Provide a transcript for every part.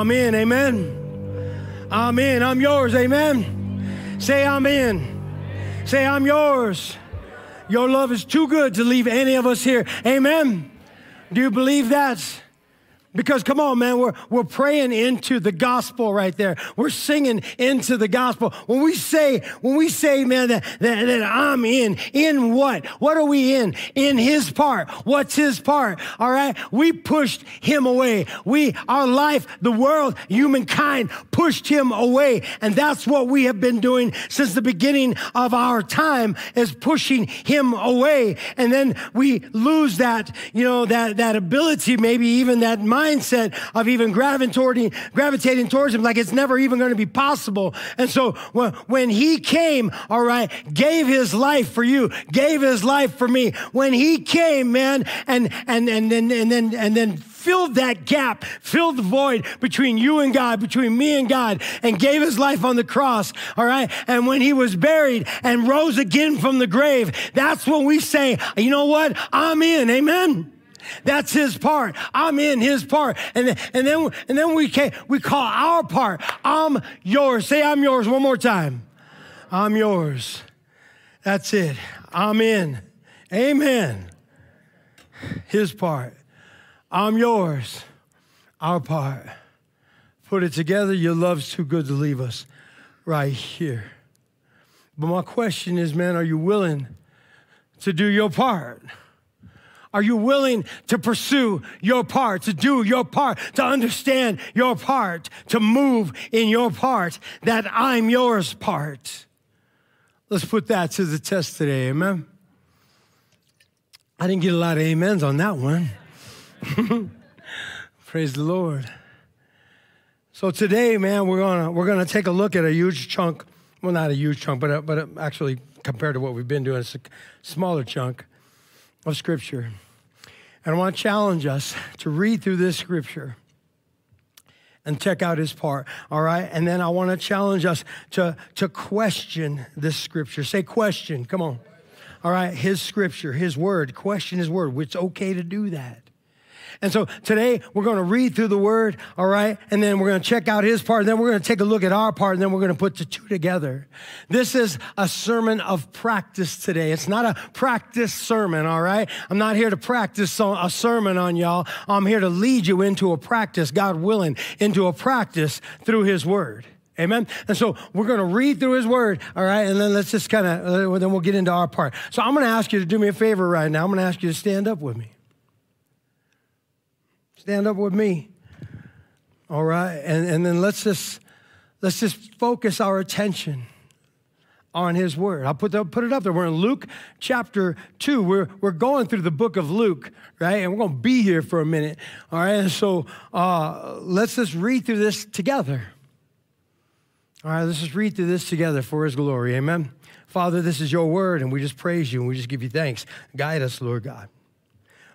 Amen. I'm in. I'm yours. Amen. Say, I'm in. Say, I'm yours. Your love is too good to leave any of us here. Amen. Do you believe that? Because come on, man, we're, we're praying into the gospel right there. We're singing into the gospel. When we say, when we say, man, that, that, that I'm in, in what? What are we in? In his part. What's his part? All right. We pushed him away. We, our life, the world, humankind pushed him away. And that's what we have been doing since the beginning of our time is pushing him away. And then we lose that, you know, that, that ability, maybe even that mind mindset of even gravitating, gravitating towards him like it's never even going to be possible. And so when he came, all right, gave his life for you, gave his life for me. When he came, man, and and and then and then and then filled that gap, filled the void between you and God, between me and God, and gave his life on the cross, all right? And when he was buried and rose again from the grave, that's when we say, you know what? I'm in, amen? That's his part. I'm in his part. And then, and then, and then we can, we call our part. I'm yours. Say I'm yours one more time. I'm yours. That's it. I'm in. Amen. His part. I'm yours. Our part. Put it together. Your love's too good to leave us right here. But my question is, man, are you willing to do your part? Are you willing to pursue your part, to do your part, to understand your part, to move in your part, that I'm yours part? Let's put that to the test today, amen? I didn't get a lot of amens on that one. Praise the Lord. So today, man, we're gonna we're gonna take a look at a huge chunk. Well, not a huge chunk, but a, but a, actually compared to what we've been doing, it's a smaller chunk of Scripture. And I want to challenge us to read through this scripture and check out his part, all right? And then I want to challenge us to, to question this scripture. Say question, come on. All right, his scripture, his word, question his word. It's okay to do that. And so today we're going to read through the word, all right? And then we're going to check out his part, and then we're going to take a look at our part, and then we're going to put the two together. This is a sermon of practice today. It's not a practice sermon, all right? I'm not here to practice a sermon on y'all. I'm here to lead you into a practice, God willing, into a practice through his word. Amen. And so we're going to read through his word, all right? And then let's just kind of, uh, then we'll get into our part. So I'm going to ask you to do me a favor right now. I'm going to ask you to stand up with me. Stand up with me. All right? And, and then let's just let's just focus our attention on his word. I'll put, the, put it up there. We're in Luke chapter 2. We're, we're going through the book of Luke, right? And we're going to be here for a minute. All right? And so uh, let's just read through this together. All right, let's just read through this together for his glory. Amen. Father, this is your word, and we just praise you and we just give you thanks. Guide us, Lord God.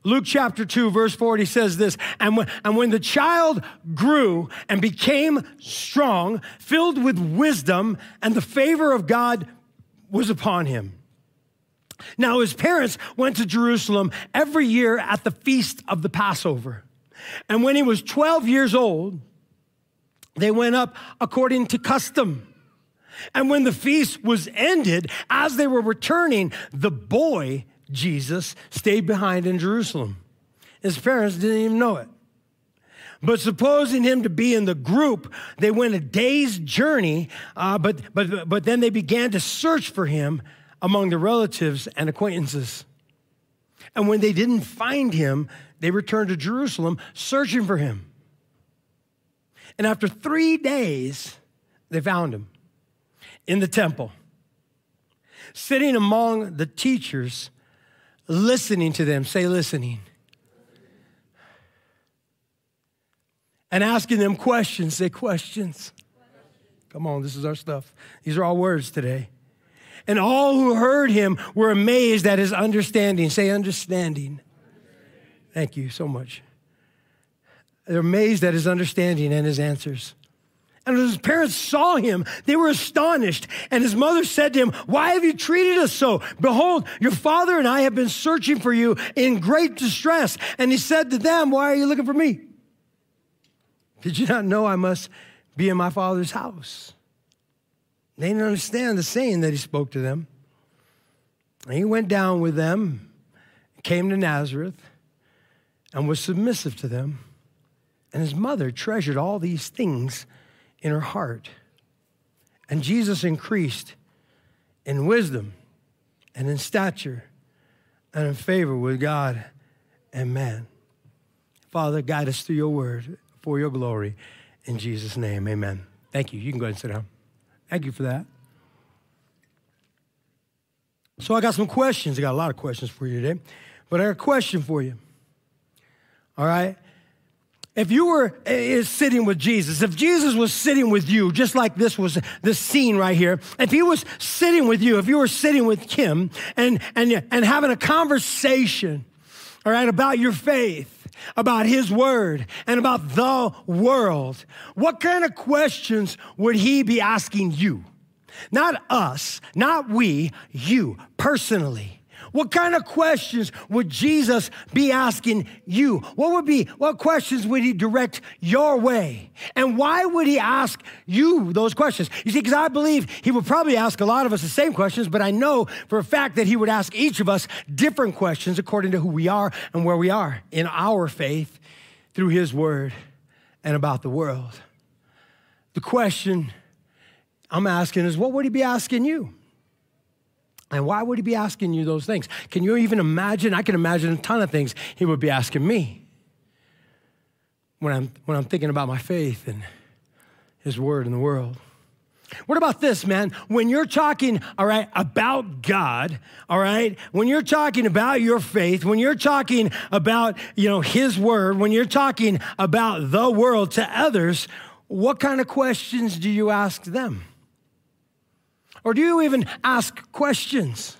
Luke chapter 2, verse 40 says this and when, and when the child grew and became strong, filled with wisdom, and the favor of God was upon him. Now, his parents went to Jerusalem every year at the feast of the Passover. And when he was 12 years old, they went up according to custom. And when the feast was ended, as they were returning, the boy Jesus stayed behind in Jerusalem. His parents didn't even know it. But supposing him to be in the group, they went a day's journey, uh, but, but, but then they began to search for him among the relatives and acquaintances. And when they didn't find him, they returned to Jerusalem searching for him. And after three days, they found him in the temple, sitting among the teachers listening to them. Say, listening. And asking them questions. Say, questions. Come on, this is our stuff. These are all words today. And all who heard him were amazed at his understanding. Say, understanding. Thank you so much. They're amazed at his understanding and his answers. And when his parents saw him, they were astonished. And his mother said to him, Why have you treated us so? Behold, your father and I have been searching for you in great distress. And he said to them, Why are you looking for me? Did you not know I must be in my father's house? They didn't understand the saying that he spoke to them. And he went down with them, came to Nazareth, and was submissive to them. And his mother treasured all these things in her heart. And Jesus increased in wisdom and in stature and in favor with God and man. Father, guide us through your word for your glory. In Jesus' name, amen. Thank you. You can go ahead and sit down. Thank you for that. So I got some questions. I got a lot of questions for you today, but I got a question for you. All right? If you were eh, is sitting with Jesus, if Jesus was sitting with you, just like this was the scene right here, if he was sitting with you, if you were sitting with him and, and, and having a conversation, all right, about your faith, about his word and about the world, what kind of questions would he be asking you? Not us, not we, you personally. What kind of questions would Jesus be asking you? What would be, what questions would he direct your way? And why would he ask you those questions? You see, because I believe he would probably ask a lot of us the same questions, but I know for a fact that he would ask each of us different questions according to who we are and where we are in our faith through his word and about the world. The question I'm asking is, what would he be asking you? And why would he be asking you those things? Can you even imagine? I can imagine a ton of things he would be asking me when I'm, when I'm thinking about my faith and his word in the world. What about this, man? When you're talking, all right, about God, all right, when you're talking about your faith, when you're talking about, you know, his word, when you're talking about the world to others, what kind of questions do you ask them? Or do you even ask questions?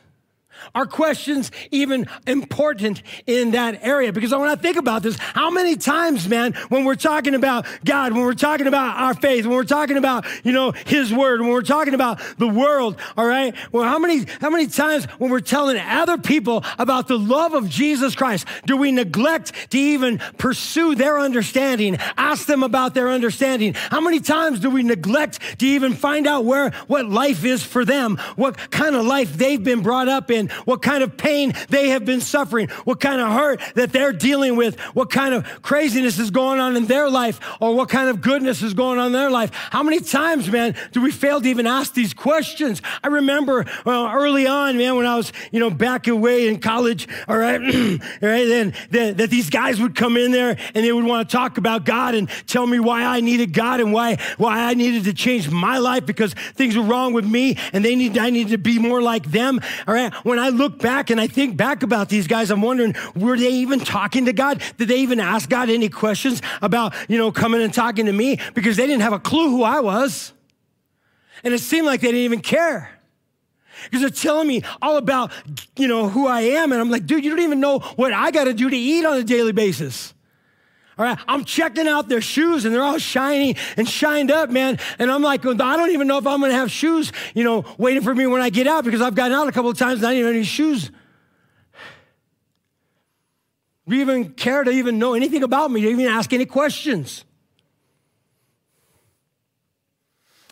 Are questions even important in that area? Because when I think about this, how many times, man, when we're talking about God, when we're talking about our faith, when we're talking about, you know, His Word, when we're talking about the world, all right? Well, how many, how many times when we're telling other people about the love of Jesus Christ, do we neglect to even pursue their understanding, ask them about their understanding? How many times do we neglect to even find out where, what life is for them, what kind of life they've been brought up in, what kind of pain they have been suffering, what kind of hurt that they're dealing with, what kind of craziness is going on in their life, or what kind of goodness is going on in their life. How many times, man, do we fail to even ask these questions? I remember well, early on, man, when I was, you know, back away in college, all right, then that, that these guys would come in there and they would want to talk about God and tell me why I needed God and why why I needed to change my life because things were wrong with me and they need I needed to be more like them. All right. When I look back and I think back about these guys, I'm wondering, were they even talking to God? Did they even ask God any questions about, you know, coming and talking to me? Because they didn't have a clue who I was. And it seemed like they didn't even care. Because they're telling me all about, you know, who I am. And I'm like, dude, you don't even know what I got to do to eat on a daily basis. All right, I'm checking out their shoes and they're all shiny and shined up, man. And I'm like, I don't even know if I'm gonna have shoes, you know, waiting for me when I get out because I've gotten out a couple of times and I didn't have any shoes. Do you even care to even know anything about me, to even ask any questions?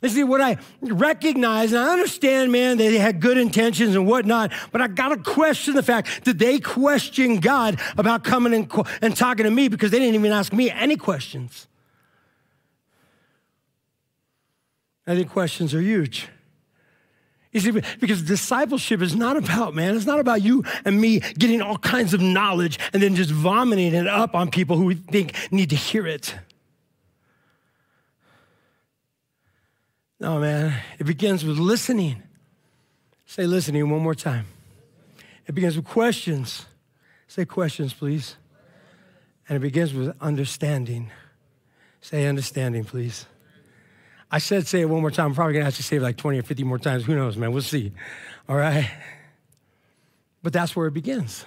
You see, what I recognize, and I understand, man, they had good intentions and whatnot, but I got to question the fact that they question God about coming and, and talking to me because they didn't even ask me any questions. I think questions are huge. You see, because discipleship is not about, man, it's not about you and me getting all kinds of knowledge and then just vomiting it up on people who we think need to hear it. No, man, it begins with listening. Say listening one more time. It begins with questions. Say questions, please. And it begins with understanding. Say understanding, please. I said say it one more time. I'm probably gonna have to say it like 20 or 50 more times. Who knows, man? We'll see. All right? But that's where it begins.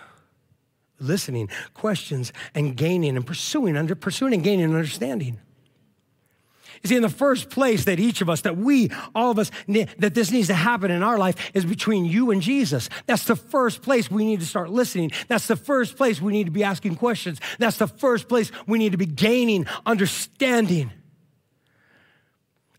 Listening, questions, and gaining and pursuing, under pursuing and gaining understanding. You see, in the first place that each of us, that we, all of us, that this needs to happen in our life is between you and Jesus. That's the first place we need to start listening. That's the first place we need to be asking questions. That's the first place we need to be gaining understanding.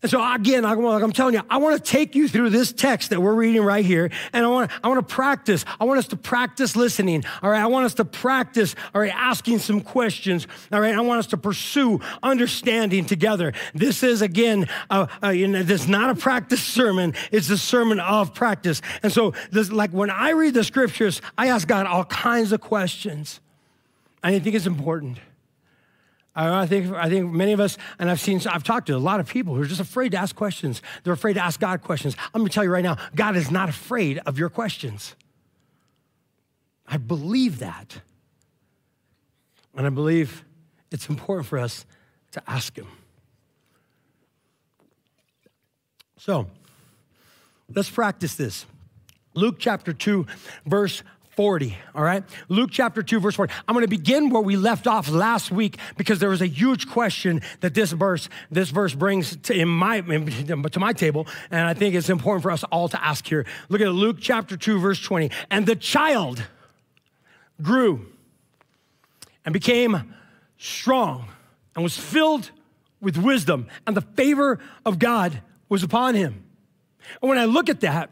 And so again, I, like I'm telling you, I want to take you through this text that we're reading right here, and I want I want to practice. I want us to practice listening. All right, I want us to practice. All right, asking some questions. All right, I want us to pursue understanding together. This is again, uh, uh, you know, this is not a practice sermon. It's a sermon of practice. And so, this, like when I read the scriptures, I ask God all kinds of questions. and I think it's important. I think, I think many of us, and I've seen, I've talked to a lot of people who are just afraid to ask questions. They're afraid to ask God questions. I'm going to tell you right now, God is not afraid of your questions. I believe that. And I believe it's important for us to ask Him. So, let's practice this. Luke chapter 2, verse 40, all right? Luke chapter 2, verse 40. I'm going to begin where we left off last week because there was a huge question that this verse, this verse brings to, in my, to my table, and I think it's important for us all to ask here. Look at Luke chapter 2, verse 20. And the child grew and became strong and was filled with wisdom, and the favor of God was upon him. And when I look at that,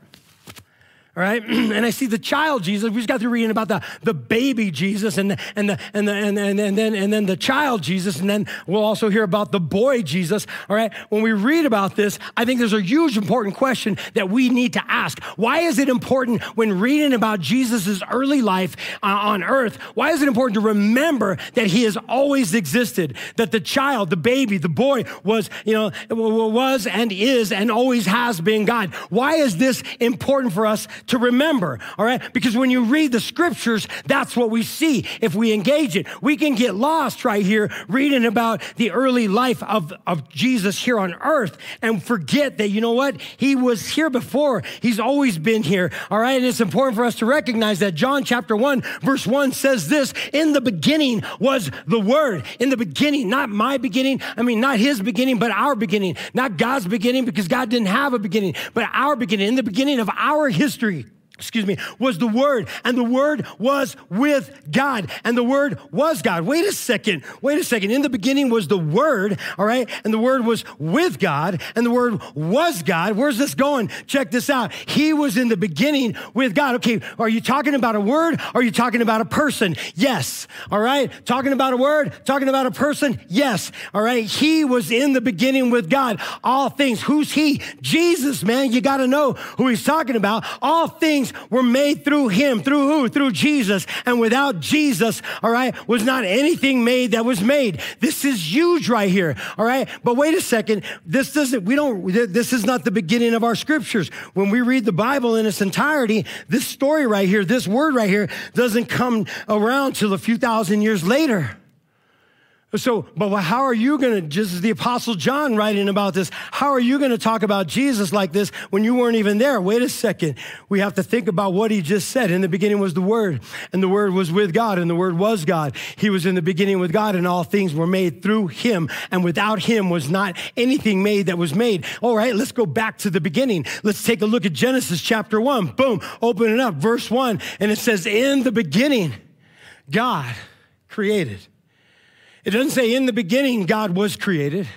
all right? And I see the child Jesus. We just got through reading about the, the baby Jesus and, and, the, and, the, and, and, and, then, and then the child Jesus. And then we'll also hear about the boy Jesus. All right? When we read about this, I think there's a huge important question that we need to ask. Why is it important when reading about Jesus' early life uh, on earth? Why is it important to remember that he has always existed? That the child, the baby, the boy was, you know, was and is and always has been God. Why is this important for us to remember, all right? Because when you read the scriptures, that's what we see if we engage it. We can get lost right here reading about the early life of, of Jesus here on earth and forget that, you know what? He was here before. He's always been here, all right? And it's important for us to recognize that John chapter 1, verse 1 says this In the beginning was the Word. In the beginning, not my beginning, I mean, not his beginning, but our beginning. Not God's beginning because God didn't have a beginning, but our beginning. In the beginning of our history, excuse me, was the Word, and the Word was with God, and the Word was God. Wait a second, wait a second. In the beginning was the Word, all right, and the Word was with God, and the Word was God. Where's this going? Check this out. He was in the beginning with God. Okay, are you talking about a word? are you talking about a person? Yes, all right. Talking about a word, talking about a person? Yes, all right. He was in the beginning with God. All things. Who's He? Jesus, man. You got to know who He's talking about. All things were made through him. Through who? Through Jesus. And without Jesus, all right, was not anything made that was made. This is huge right here. All right. But wait a second. This doesn't, we don't, this is not the beginning of our scriptures. When we read the Bible in its entirety, this story right here, this word right here doesn't come around till a few thousand years later. So, but how are you going to, just as the Apostle John writing about this, how are you going to talk about Jesus like this when you weren't even there? Wait a second. We have to think about what he just said. In the beginning was the Word, and the Word was with God, and the Word was God. He was in the beginning with God, and all things were made through him, and without him was not anything made that was made. All right, let's go back to the beginning. Let's take a look at Genesis chapter 1. Boom, open it up, verse 1, and it says, In the beginning, God created it doesn't say in the beginning God was created.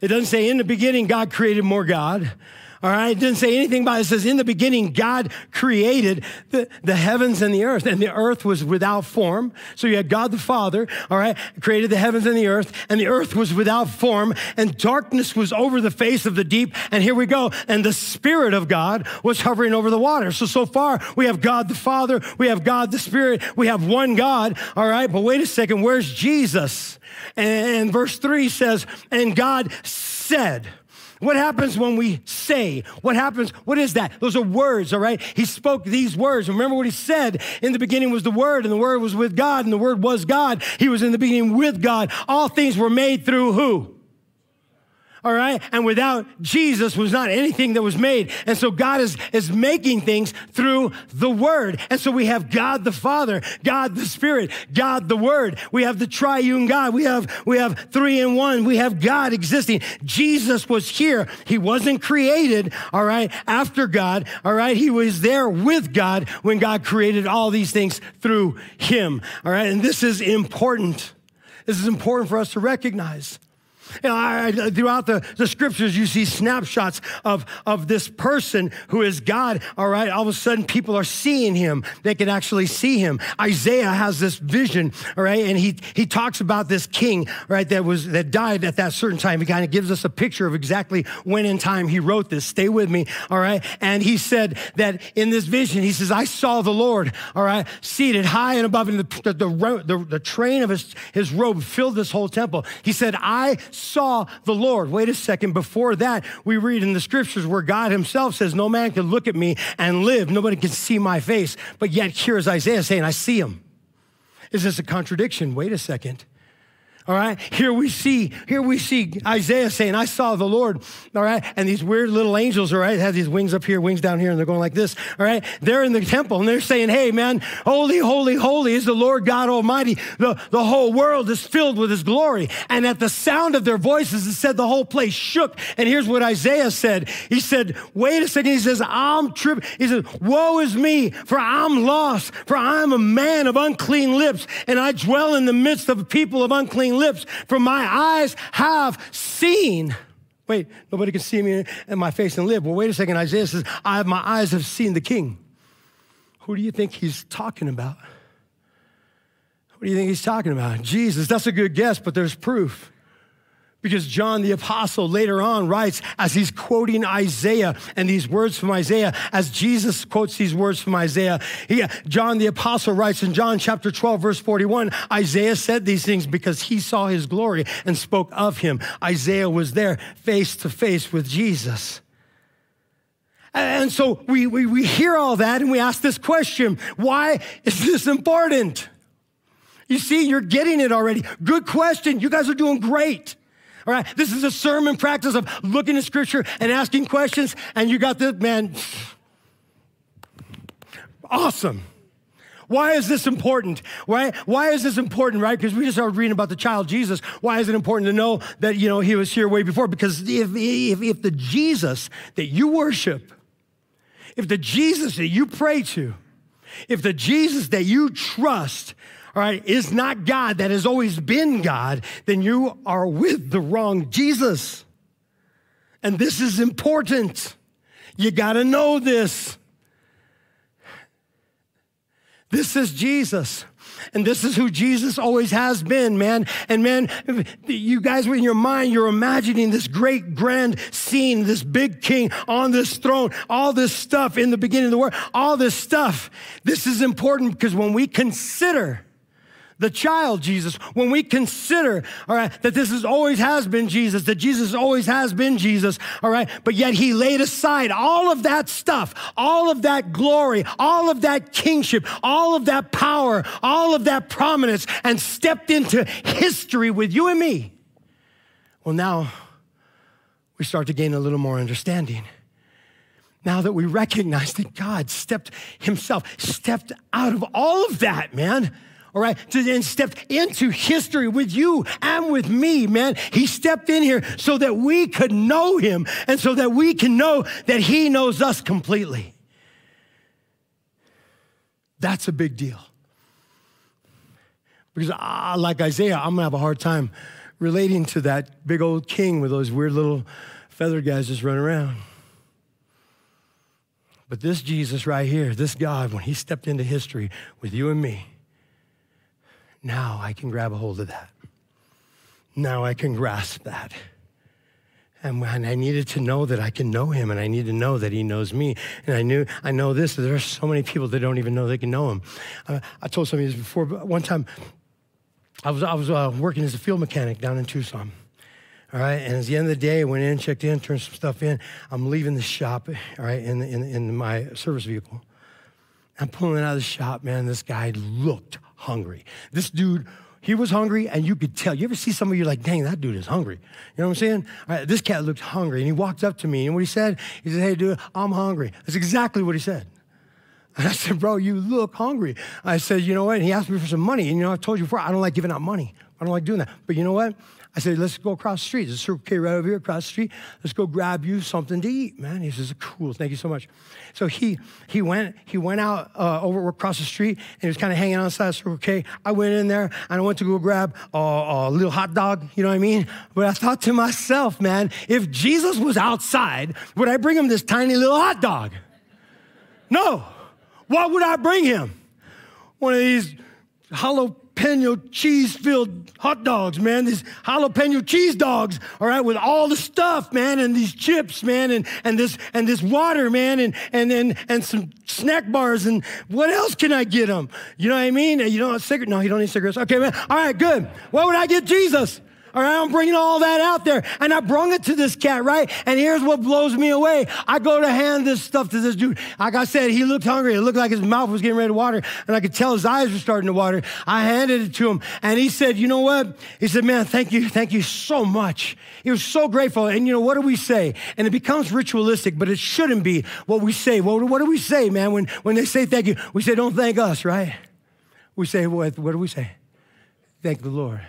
It doesn't say in the beginning God created more God. All right. It didn't say anything about it. It says in the beginning, God created the, the heavens and the earth and the earth was without form. So you had God the Father. All right. Created the heavens and the earth and the earth was without form and darkness was over the face of the deep. And here we go. And the spirit of God was hovering over the water. So, so far we have God the Father. We have God the Spirit. We have one God. All right. But wait a second. Where's Jesus? And verse three says, and God said, what happens when we say? What happens? What is that? Those are words, all right? He spoke these words. Remember what he said? In the beginning was the Word, and the Word was with God, and the Word was God. He was in the beginning with God. All things were made through who? All right? And without Jesus was not anything that was made. And so God is, is making things through the Word. And so we have God the Father, God the Spirit, God the Word. We have the triune God. We have, we have three in one. We have God existing. Jesus was here. He wasn't created, all right, after God, all right? He was there with God when God created all these things through Him, all right? And this is important. This is important for us to recognize. You know, I, throughout the, the scriptures, you see snapshots of, of this person who is God. All right. All of a sudden, people are seeing him. They can actually see him. Isaiah has this vision. All right. And he, he talks about this king, right, that was, that died at that certain time. He kind of gives us a picture of exactly when in time he wrote this. Stay with me. All right. And he said that in this vision, he says, I saw the Lord, all right, seated high and above, and the, the, the, the train of his, his robe filled this whole temple. He said, I saw the Lord. Wait a second. Before that, we read in the scriptures where God himself says, No man can look at me and live. Nobody can see my face. But yet, here's Isaiah saying, I see him. Is this a contradiction? Wait a second. All right. Here we see, here we see Isaiah saying, I saw the Lord. All right. And these weird little angels, all right, have these wings up here, wings down here, and they're going like this. All right. They're in the temple and they're saying, Hey, man, holy, holy, holy is the Lord God Almighty. The, the whole world is filled with his glory. And at the sound of their voices, it said the whole place shook. And here's what Isaiah said. He said, Wait a second. He says, I'm tripping. He says, Woe is me, for I'm lost, for I'm a man of unclean lips, and I dwell in the midst of a people of unclean lips, for my eyes have seen. Wait, nobody can see me in my face and live. Well, wait a second. Isaiah says, I, have my eyes have seen the king. Who do you think he's talking about? What do you think he's talking about? Jesus. That's a good guess, but there's proof. Because John the apostle later on writes, as he's quoting Isaiah and these words from Isaiah, as Jesus quotes these words from Isaiah, he, John the apostle writes in John chapter 12, verse 41, Isaiah said these things because he saw his glory and spoke of him. Isaiah was there face to face with Jesus. And so we, we, we hear all that and we ask this question why is this important? You see, you're getting it already. Good question. You guys are doing great. All right, this is a sermon practice of looking at scripture and asking questions, and you got this, man. Awesome. Why is this important? Why, why is this important, right? Because we just started reading about the child Jesus. Why is it important to know that, you know, he was here way before? Because if, if, if the Jesus that you worship, if the Jesus that you pray to, if the Jesus that you trust all right, is not God, that has always been God, then you are with the wrong Jesus. And this is important. You got to know this. This is Jesus. And this is who Jesus always has been, man. And man, you guys in your mind, you're imagining this great grand scene, this big king on this throne, all this stuff in the beginning of the world, all this stuff. This is important because when we consider the child Jesus, when we consider, all right, that this is always has been Jesus, that Jesus always has been Jesus, all right, but yet he laid aside all of that stuff, all of that glory, all of that kingship, all of that power, all of that prominence, and stepped into history with you and me. Well, now we start to gain a little more understanding now that we recognize that God stepped himself, stepped out of all of that, man all right, to then step into history with you and with me, man. He stepped in here so that we could know him and so that we can know that he knows us completely. That's a big deal. Because, like Isaiah, I'm gonna have a hard time relating to that big old king with those weird little feather guys just running around. But this Jesus right here, this God, when he stepped into history with you and me, now I can grab a hold of that. Now I can grasp that. And when I needed to know that I can know him and I need to know that he knows me. And I knew, I know this, there are so many people that don't even know they can know him. Uh, I told some of this before, but one time I was, I was uh, working as a field mechanic down in Tucson. All right, and at the end of the day, I went in, checked in, turned some stuff in. I'm leaving the shop, all right, in, in, in my service vehicle. I'm pulling out of the shop, man. This guy looked hungry. This dude, he was hungry, and you could tell. You ever see somebody, you're like, dang, that dude is hungry. You know what I'm saying? This cat looked hungry, and he walked up to me, and what he said, he said, hey, dude, I'm hungry. That's exactly what he said. And I said, bro, you look hungry. I said, you know what? And he asked me for some money. And you know, I told you before, I don't like giving out money. I don't like doing that. But you know what? I said, let's go across the street. There's a Circle K right over here across the street. Let's go grab you something to eat, man. He says, cool, thank you so much. So he he went he went out uh, over across the street and he was kind of hanging outside of Circle K. I went in there and I went to go grab a, a little hot dog, you know what I mean? But I thought to myself, man, if Jesus was outside, would I bring him this tiny little hot dog? No. Why would I bring him? One of these jalapeno cheese filled hot dogs, man. These jalapeno cheese dogs, all right, with all the stuff, man, and these chips, man, and, and this and this water, man, and and and, and some snack bars, and what else can I get him? You know what I mean? You know, a cigarette? No, you don't need cigarettes. Okay, man. All right, good. What would I get Jesus? All right, I'm bringing all that out there. And I brung it to this cat, right? And here's what blows me away. I go to hand this stuff to this dude. Like I said, he looked hungry. It looked like his mouth was getting ready to water. And I could tell his eyes were starting to water. I handed it to him. And he said, you know what? He said, man, thank you. Thank you so much. He was so grateful. And you know, what do we say? And it becomes ritualistic, but it shouldn't be what we say. What, what do we say, man? When, when they say thank you, we say, don't thank us, right? We say, what, what do we say? Thank the Lord.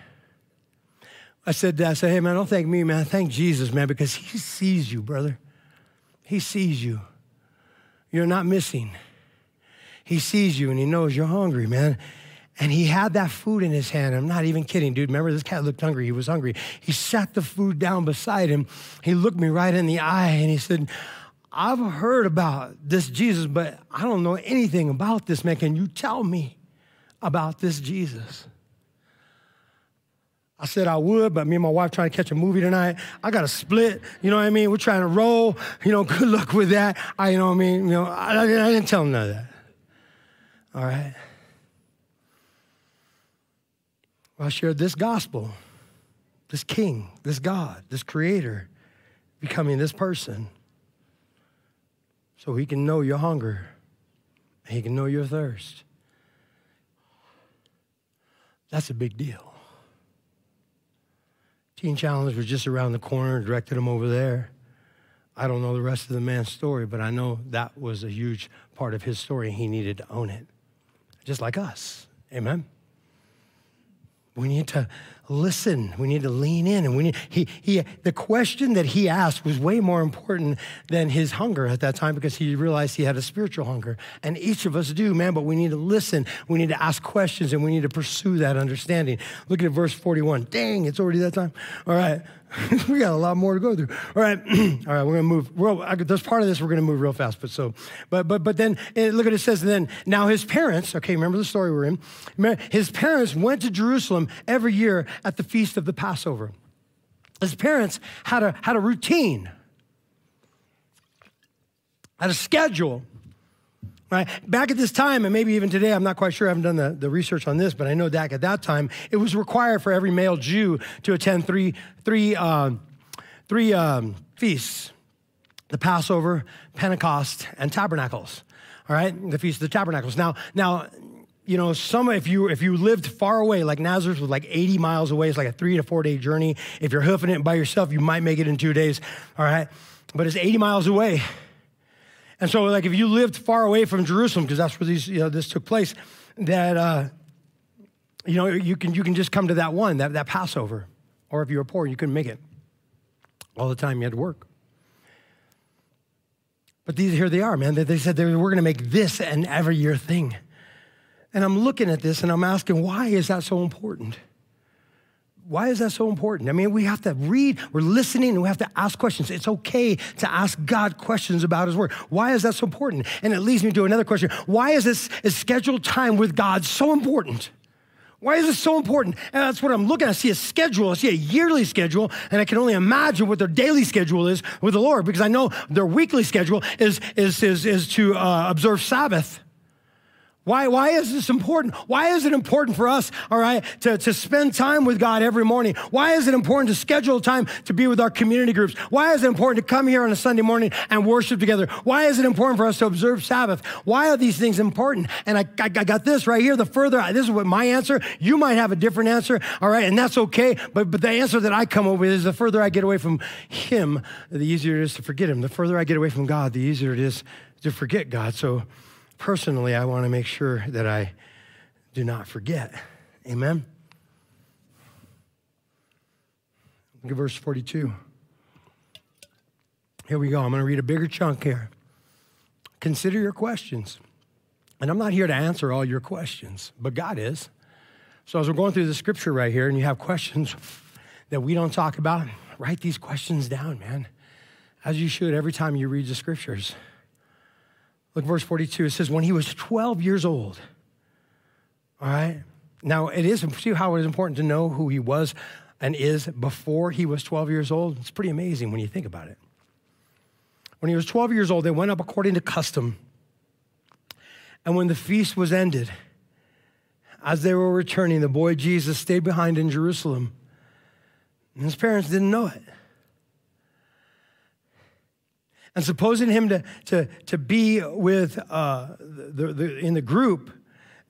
I said, I said, hey, man, don't thank me, man. Thank Jesus, man, because he sees you, brother. He sees you. You're not missing. He sees you and he knows you're hungry, man. And he had that food in his hand. I'm not even kidding, dude. Remember, this cat looked hungry. He was hungry. He sat the food down beside him. He looked me right in the eye and he said, I've heard about this Jesus, but I don't know anything about this man. Can you tell me about this Jesus? I said I would, but me and my wife trying to catch a movie tonight. I got a split. You know what I mean? We're trying to roll. You know, good luck with that. I, you know what I mean? You know, I, I didn't tell him none of that. All right. Well, I shared this gospel, this King, this God, this Creator, becoming this person, so He can know your hunger, He can know your thirst. That's a big deal. Teen Challenge was just around the corner, directed him over there. I don't know the rest of the man's story, but I know that was a huge part of his story. He needed to own it, just like us. Amen. We need to listen. We need to lean in. And we need, he, he, the question that he asked was way more important than his hunger at that time because he realized he had a spiritual hunger. And each of us do, man, but we need to listen. We need to ask questions and we need to pursue that understanding. Look at verse 41. Dang, it's already that time. All right. we got a lot more to go through. All right, all right, we're gonna move. Real, I, there's part of this we're gonna move real fast, but so, but but but then eh, look at it says then now his parents. Okay, remember the story we're in. His parents went to Jerusalem every year at the feast of the Passover. His parents had a had a routine, had a schedule Right? Back at this time, and maybe even today, I'm not quite sure, I haven't done the, the research on this, but I know that at that time, it was required for every male Jew to attend three, three, uh, three um, feasts the Passover, Pentecost, and Tabernacles. All right, the Feast of the Tabernacles. Now, now, you know, some if you if you lived far away, like Nazareth was like 80 miles away, it's like a three to four day journey. If you're hoofing it by yourself, you might make it in two days. All right, but it's 80 miles away. And so, like, if you lived far away from Jerusalem, because that's where these, you know, this took place, that, uh, you know, you can, you can just come to that one, that, that Passover. Or if you were poor, you couldn't make it. All the time you had to work. But these, here they are, man. They, they said they, we're going to make this an every year thing. And I'm looking at this and I'm asking, why is that so important? Why is that so important? I mean, we have to read, we're listening, and we have to ask questions. It's okay to ask God questions about His Word. Why is that so important? And it leads me to another question. Why is this is scheduled time with God so important? Why is this so important? And that's what I'm looking at. I see a schedule, I see a yearly schedule, and I can only imagine what their daily schedule is with the Lord because I know their weekly schedule is, is, is, is to uh, observe Sabbath. Why, why is this important? Why is it important for us, all right, to, to spend time with God every morning? Why is it important to schedule time to be with our community groups? Why is it important to come here on a Sunday morning and worship together? Why is it important for us to observe Sabbath? Why are these things important? And I, I, I got this right here. The further, I, this is what my answer, you might have a different answer, all right, and that's okay. But, but the answer that I come up with is the further I get away from Him, the easier it is to forget Him. The further I get away from God, the easier it is to forget God. So, personally, I want to make sure that I do not forget. Amen? Look at verse 42. Here we go. I'm going to read a bigger chunk here. Consider your questions. And I'm not here to answer all your questions, but God is. So as we're going through the scripture right here and you have questions that we don't talk about, write these questions down, man, as you should every time you read the scriptures. Look, verse 42. It says, When he was 12 years old, all right? Now, it is, see how it is important to know who he was and is before he was 12 years old? It's pretty amazing when you think about it. When he was 12 years old, they went up according to custom. And when the feast was ended, as they were returning, the boy Jesus stayed behind in Jerusalem. And his parents didn't know it. And supposing him to, to, to be with uh, the, the, in the group,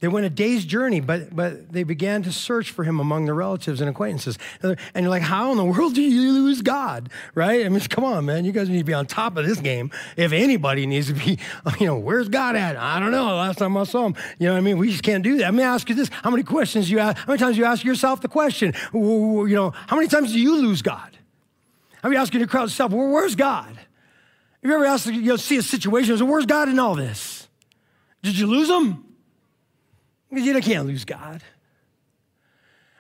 they went a day's journey, but, but they began to search for him among their relatives and acquaintances. And you're like, how in the world do you lose God? Right? I mean, come on, man. You guys need to be on top of this game. If anybody needs to be, you know, where's God at? I don't know. Last time I saw him, you know what I mean? We just can't do that. Let me ask you this. How many questions you ask? How many times you ask yourself the question? You know, how many times do you lose God? How many asking your crowd yourself, well, where's God? Have you ever asked, you know, see a situation, so where's God in all this? Did you lose him? Because You can't lose God.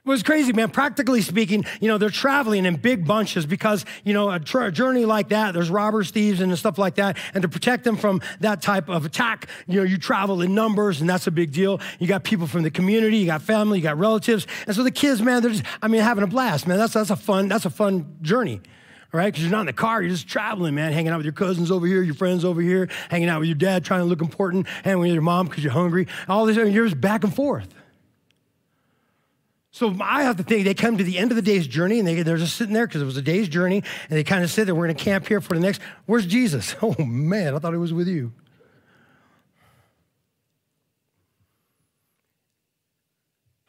It was crazy, man. Practically speaking, you know, they're traveling in big bunches because, you know, a, tra- a, journey like that, there's robbers, thieves, and stuff like that. And to protect them from that type of attack, you know, you travel in numbers, and that's a big deal. You got people from the community, you got family, you got relatives. And so the kids, man, they're just, I mean, having a blast, man. That's, that's a fun, that's a fun journey right? Because you're not in the car, you're just traveling, man, hanging out with your cousins over here, your friends over here, hanging out with your dad, trying to look important, hanging with your mom because you're hungry. All this, you're just back and forth. So I have to think they come to the end of the day's journey and they, they're just sitting there because it was a day's journey and they kind of sit there, we're going to camp here for the next, where's Jesus? Oh man, I thought he was with you.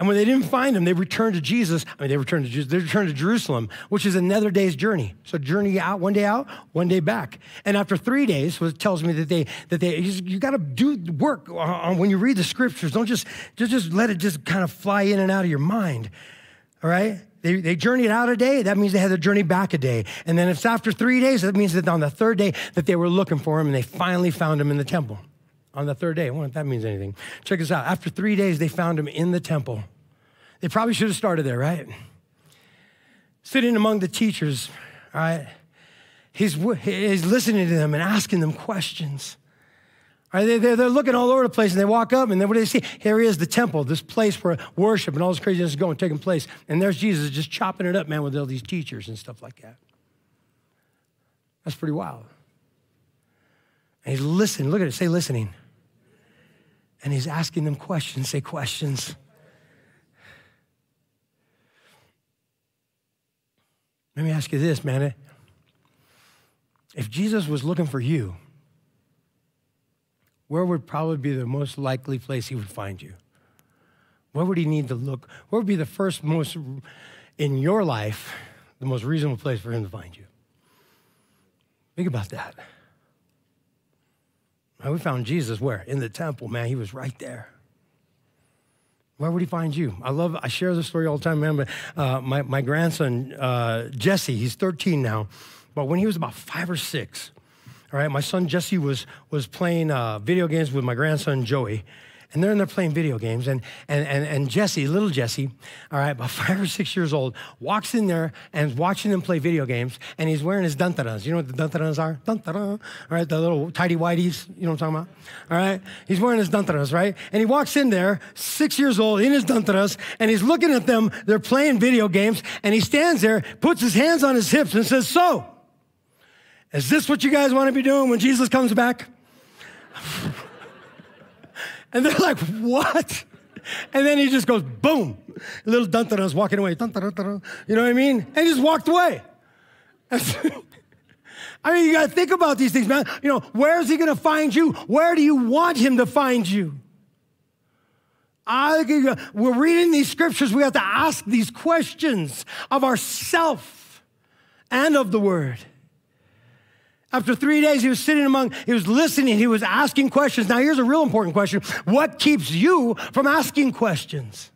And when they didn't find him, they returned to Jesus. I mean, they returned to Jesus. They returned to Jerusalem, which is another day's journey. So journey out, one day out, one day back. And after three days, it tells me that they that they you, got to do work on when you read the scriptures. Don't just just just let it just kind of fly in and out of your mind. All right. They, they journeyed out a day, that means they had to journey back a day. And then it's after three days, that means that on the third day that they were looking for him and they finally found him in the temple. On the third day. I wonder if that means anything. Check this out. After three days, they found him in the temple. They probably should have started there, right? Sitting among the teachers, all right? He's, he's listening to them and asking them questions. Right, they, they're, they're looking all over the place and they walk up and then what do they see? Here he is, the temple, this place where worship and all this craziness is going, taking place. And there's Jesus just chopping it up, man, with all these teachers and stuff like that. That's pretty wild. And he's listening. Look at it, say listening. And he's asking them questions, say questions. Let me ask you this, man. If Jesus was looking for you, where would probably be the most likely place he would find you? Where would he need to look? Where would be the first most, in your life, the most reasonable place for him to find you? Think about that. We found Jesus where? In the temple, man. He was right there. Where would he find you? I love, I share this story all the time, man. But uh, my, my grandson, uh, Jesse, he's 13 now. But when he was about five or six, all right, my son Jesse was, was playing uh, video games with my grandson Joey and they're in there playing video games. And, and, and, and Jesse, little Jesse, all right, about five or six years old, walks in there and is watching them play video games, and he's wearing his dantaras. You know what the dantaras are? Dantara, all right, the little tidy whities, you know what I'm talking about? All right, he's wearing his dantaras, right? And he walks in there, six years old, in his dantaras, and he's looking at them. They're playing video games, and he stands there, puts his hands on his hips, and says, So, is this what you guys want to be doing when Jesus comes back? And they're like, what? And then he just goes, boom. Little Duntara's walking away. You know what I mean? And he just walked away. I mean, you got to think about these things, man. You know, where is he going to find you? Where do you want him to find you? I, we're reading these scriptures. We have to ask these questions of ourself and of the word. After three days, he was sitting among, he was listening, he was asking questions. Now, here's a real important question What keeps you from asking questions?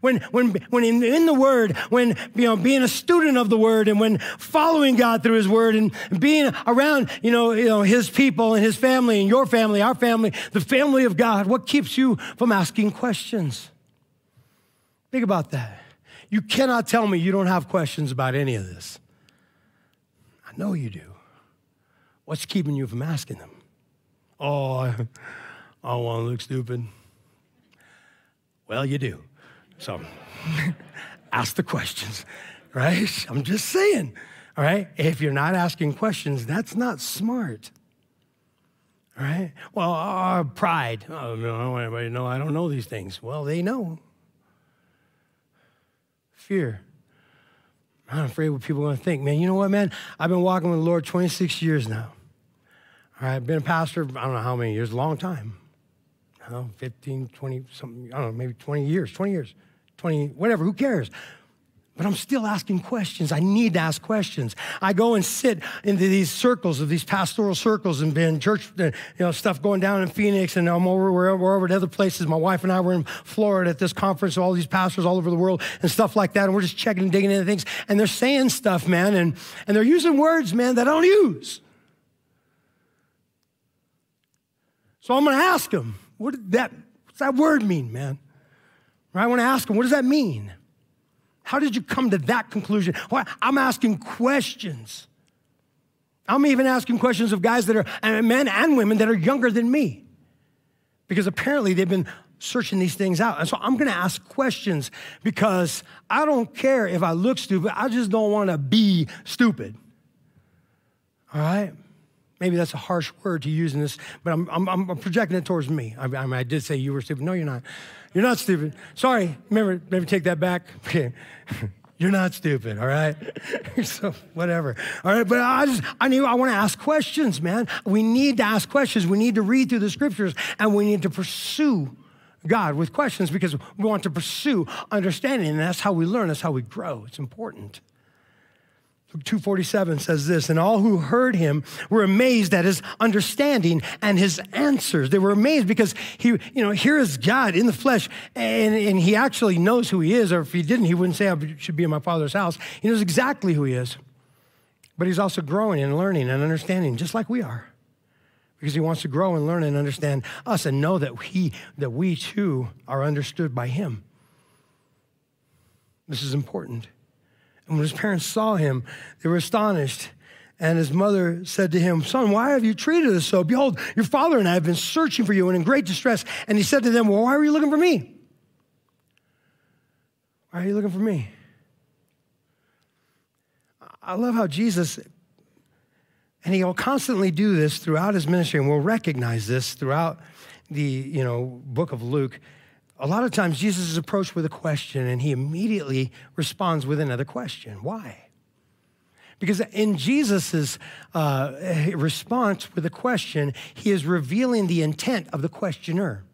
When, when, when in, in, the Word, when, you know, being a student of the Word and when following God through His Word and being around, you know, you know, His people and His family and your family, our family, the family of God, what keeps you from asking questions? Think about that. You cannot tell me you don't have questions about any of this. I know you do. What's keeping you from asking them? Oh, I, I don't want to look stupid. Well, you do. So ask the questions, right? I'm just saying, all right? If you're not asking questions, that's not smart. All right? Well, uh, pride. Oh, no, I don't want anybody to know I don't know these things. Well, they know. Fear. I'm afraid what people are going to think. Man, you know what, man? I've been walking with the Lord 26 years now. All right, I've been a pastor, I don't know how many years, a long time. I don't know, 15, 20, something, I don't know, maybe 20 years, 20 years, 20, whatever, who cares? But I'm still asking questions. I need to ask questions. I go and sit into these circles of these pastoral circles and been church, uh, you know, stuff going down in Phoenix, and I'm over wherever, wherever at other places. My wife and I were in Florida at this conference, all these pastors all over the world and stuff like that, and we're just checking and digging into things, and they're saying stuff, man, and and they're using words, man, that I don't use. So I'm going to ask him, what did that, what's that word mean, man? Right? I want to ask him, what does that mean? How did you come to that conclusion? I'm asking questions. I'm even asking questions of guys that are, men and women that are younger than me. Because apparently they've been searching these things out. And so I'm gonna ask questions because I don't care if I look stupid, I just don't wanna be stupid. All right? Maybe that's a harsh word to use in this, but I'm, I'm, I'm projecting it towards me. I, I, mean, I did say you were stupid. No, you're not. You're not stupid. Sorry. Remember, maybe take that back. Okay. You're not stupid, all right? so whatever. All right, but I just I need I want to ask questions, man. We need to ask questions. We need to read through the scriptures and we need to pursue God with questions because we want to pursue understanding, and that's how we learn, that's how we grow. It's important. 247 says this, and all who heard him were amazed at his understanding and his answers. They were amazed because he, you know, here is God in the flesh, and, and he actually knows who he is, or if he didn't, he wouldn't say, oh, I should be in my father's house. He knows exactly who he is. But he's also growing and learning and understanding, just like we are. Because he wants to grow and learn and understand us and know that he that we too are understood by him. This is important. And when his parents saw him, they were astonished. And his mother said to him, Son, why have you treated us so? Behold, your father and I have been searching for you and in great distress. And he said to them, Well, why were you looking for me? Why are you looking for me? I love how Jesus, and he'll constantly do this throughout his ministry, and we'll recognize this throughout the you know book of Luke a lot of times Jesus is approached with a question and he immediately responds with another question. Why? Because in Jesus' uh, response with a question, he is revealing the intent of the questioner.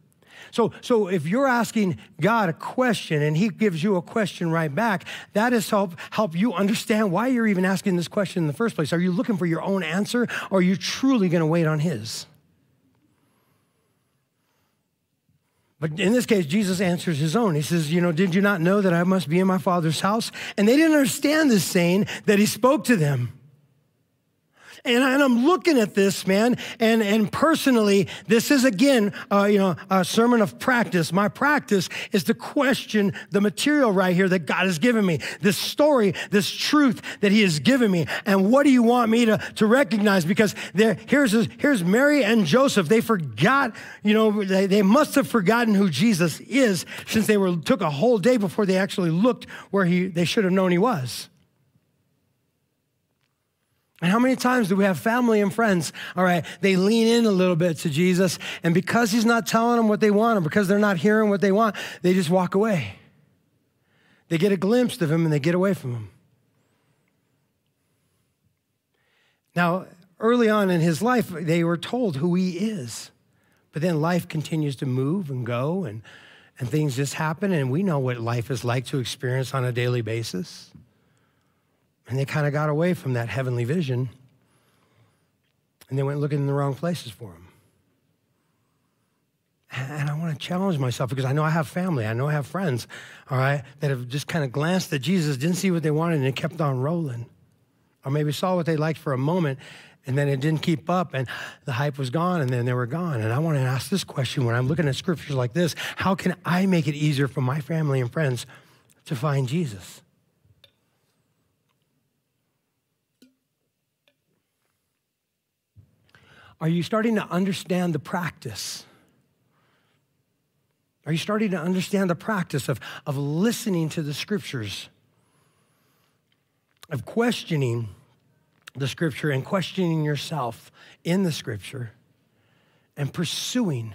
So, so if you're asking God a question and he gives you a question right back, that is help help you understand why you're even asking this question in the first place. Are you looking for your own answer or are you truly going to wait on his? But in this case, Jesus answers his own. He says, You know, did you not know that I must be in my Father's house? And they didn't understand this saying that he spoke to them. And, I, am looking at this, man, and, and personally, this is again, uh, you know, a sermon of practice. My practice is to question the material right here that God has given me, this story, this truth that He has given me. And what do you want me to, to recognize? Because there, here's, here's Mary and Joseph. They forgot, you know, they, they must have forgotten who Jesus is since they were took a whole day before they actually looked where he, they should have known He was. And how many times do we have family and friends, all right, they lean in a little bit to Jesus, and because he's not telling them what they want, or because they're not hearing what they want, they just walk away. They get a glimpse of him and they get away from him. Now, early on in his life, they were told who he is. But then life continues to move and go, and, and things just happen, and we know what life is like to experience on a daily basis. And they kind of got away from that heavenly vision and they went looking in the wrong places for him. And I want to challenge myself because I know I have family. I know I have friends, all right, that have just kind of glanced at Jesus, didn't see what they wanted, and kept on rolling. Or maybe saw what they liked for a moment, and then it didn't keep up, and the hype was gone, and then they were gone. And I want to ask this question when I'm looking at scriptures like this how can I make it easier for my family and friends to find Jesus? Are you starting to understand the practice? Are you starting to understand the practice of, of listening to the scriptures, of questioning the scripture and questioning yourself in the scripture and pursuing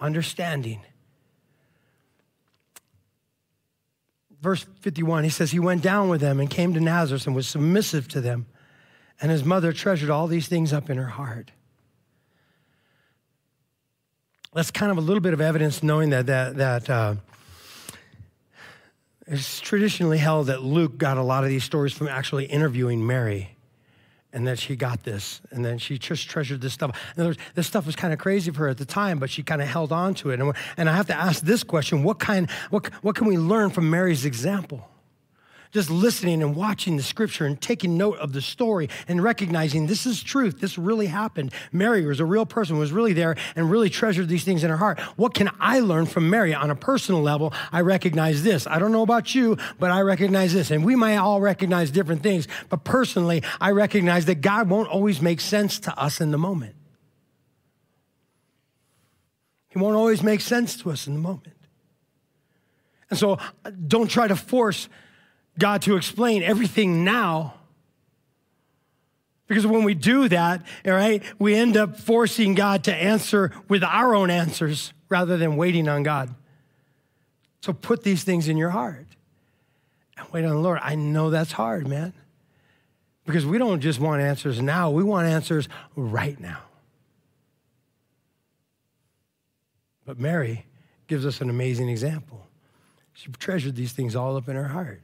understanding? Verse 51, he says, He went down with them and came to Nazareth and was submissive to them. And his mother treasured all these things up in her heart that's kind of a little bit of evidence knowing that that that uh, it's traditionally held that Luke got a lot of these stories from actually interviewing Mary, and that she got this, and then she just treasured this stuff. Words, this stuff was kind of crazy for her at the time, but she kind of held on to it. And, and I have to ask this question: What kind? What what can we learn from Mary's example? Just listening and watching the scripture and taking note of the story and recognizing this is truth. This really happened. Mary was a real person, was really there and really treasured these things in her heart. What can I learn from Mary on a personal level? I recognize this. I don't know about you, but I recognize this. And we might all recognize different things, but personally, I recognize that God won't always make sense to us in the moment. He won't always make sense to us in the moment. And so uh, don't try to force God to explain everything now. Because when we do that, all right, we end up forcing God to answer with our own answers rather than waiting on God. So put these things in your heart and wait on the Lord. I know that's hard, man. Because we don't just want answers now, we want answers right now. But Mary gives us an amazing example. She treasured these things all up in her heart.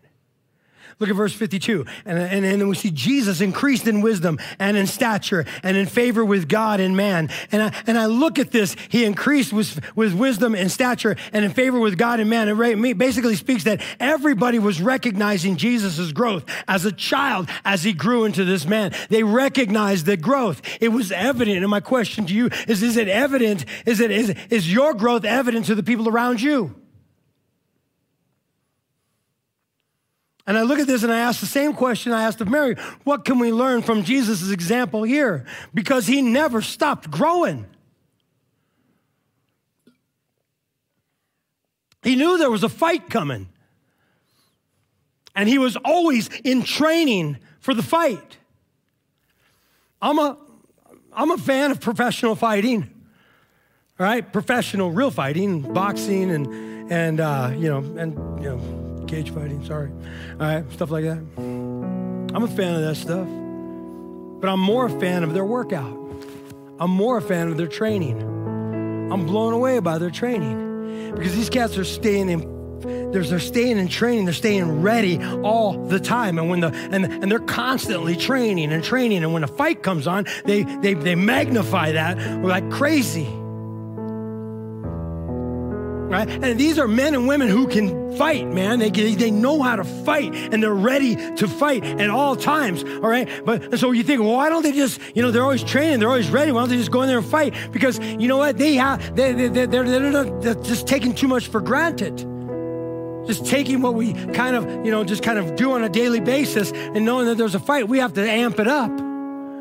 Look at verse 52. And, and, and then we see Jesus increased in wisdom and in stature and in favor with God and man. And I, and I look at this, he increased with, with wisdom and stature and in favor with God and man. It basically speaks that everybody was recognizing Jesus' growth as a child as he grew into this man. They recognized the growth. It was evident. And my question to you is, is it evident? Is it, is, is your growth evident to the people around you? And I look at this and I ask the same question I asked of Mary what can we learn from Jesus' example here? Because he never stopped growing. He knew there was a fight coming. And he was always in training for the fight. I'm a, I'm a fan of professional fighting, right? Professional, real fighting, boxing, and, and uh, you know, and, you know, cage fighting, sorry. All right, stuff like that. I'm a fan of that stuff. But I'm more a fan of their workout. I'm more a fan of their training. I'm blown away by their training because these cats are staying in they're, staying in training they're staying ready all the time and when the and, and they're constantly training and training and when a fight comes on they they, they magnify that like crazy right? And these are men and women who can fight, man. They, they know how to fight and they're ready to fight at all times, all right? But so you think, well, why don't they just, you know, they're always training, they're always ready. Why don't they just go in there and fight? Because you know what? They have, they, they, they're, they're, they're just taking too much for granted. Just taking what we kind of, you know, just kind of do on a daily basis and knowing that there's a fight, we have to amp it up.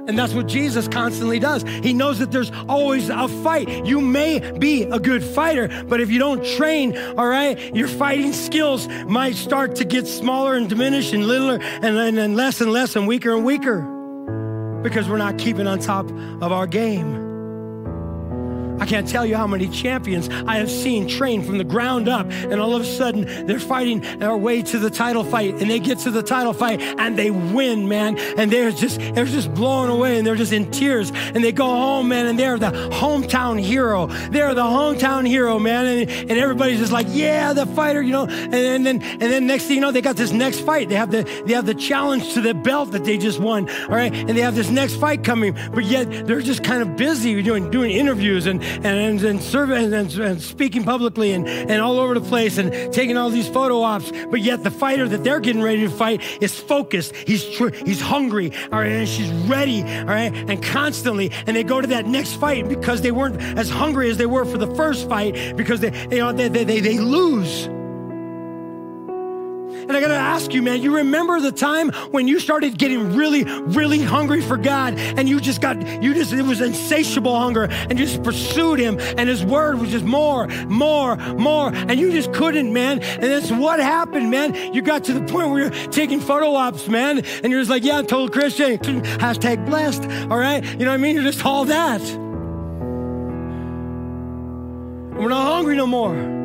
And that's what Jesus constantly does. He knows that there's always a fight. You may be a good fighter, but if you don't train, all right, your fighting skills might start to get smaller and diminish and littler and, and, and less and less and weaker and weaker because we're not keeping on top of our game. I can't tell you how many champions I have seen train from the ground up, and all of a sudden they're fighting their way to the title fight, and they get to the title fight and they win, man. And they're just they're just blown away, and they're just in tears, and they go home, man, and they're the hometown hero. They're the hometown hero, man, and, and everybody's just like, yeah, the fighter, you know. And, and then and then next thing you know, they got this next fight. They have the they have the challenge to the belt that they just won, all right, and they have this next fight coming, but yet they're just kind of busy doing doing interviews and and, and, serving, and, and speaking publicly and, and all over the place and taking all these photo ops. But yet the fighter that they're getting ready to fight is focused. He's, tr- he's hungry, all right, and she's ready, all right, and constantly. And they go to that next fight because they weren't as hungry as they were for the first fight because they, you know, they, they, they, they lose. And I got to ask you, man, you remember the time when you started getting really, really hungry for God and you just got, you just, it was insatiable hunger and you just pursued Him and His Word was just more, more, more. And you just couldn't, man. And that's what happened, man. You got to the point where you're taking photo ops, man. And you're just like, yeah, total Christian, hashtag blessed. All right. You know what I mean? You're just all that. We're not hungry no more.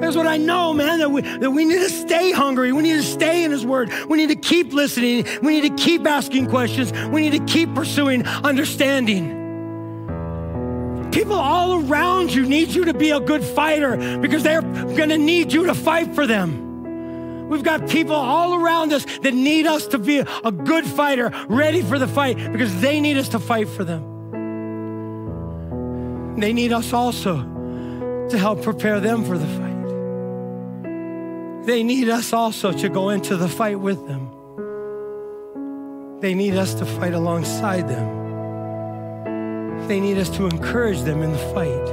That's what I know, man, that we, that we need to stay hungry. We need to stay in His Word. We need to keep listening. We need to keep asking questions. We need to keep pursuing understanding. People all around you need you to be a good fighter because they're going to need you to fight for them. We've got people all around us that need us to be a good fighter, ready for the fight because they need us to fight for them. They need us also to help prepare them for the fight. They need us also to go into the fight with them. They need us to fight alongside them. They need us to encourage them in the fight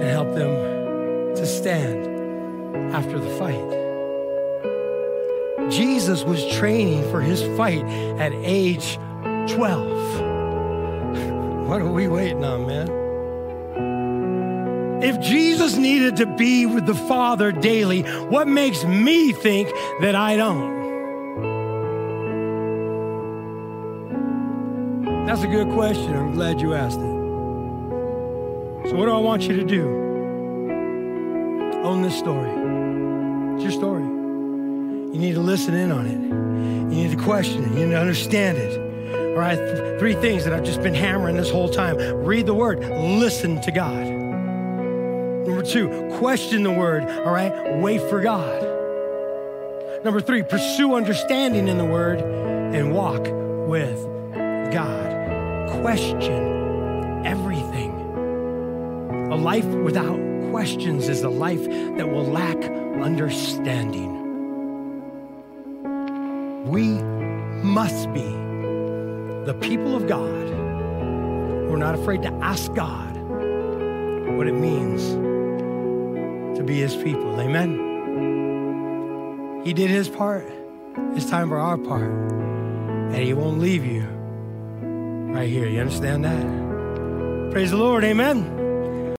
and help them to stand after the fight. Jesus was training for his fight at age 12. What are we waiting on, man? If Jesus needed to be with the Father daily, what makes me think that I don't? That's a good question. I'm glad you asked it. So, what do I want you to do? Own this story. It's your story. You need to listen in on it. You need to question it. You need to understand it. All right, three things that I've just been hammering this whole time read the word, listen to God. Number two, question the word, all right? Wait for God. Number three, pursue understanding in the word and walk with God. Question everything. A life without questions is a life that will lack understanding. We must be the people of God who are not afraid to ask God what it means to be his people. Amen. He did his part. It's time for our part. And he won't leave you right here. You understand that? Praise the Lord. Amen.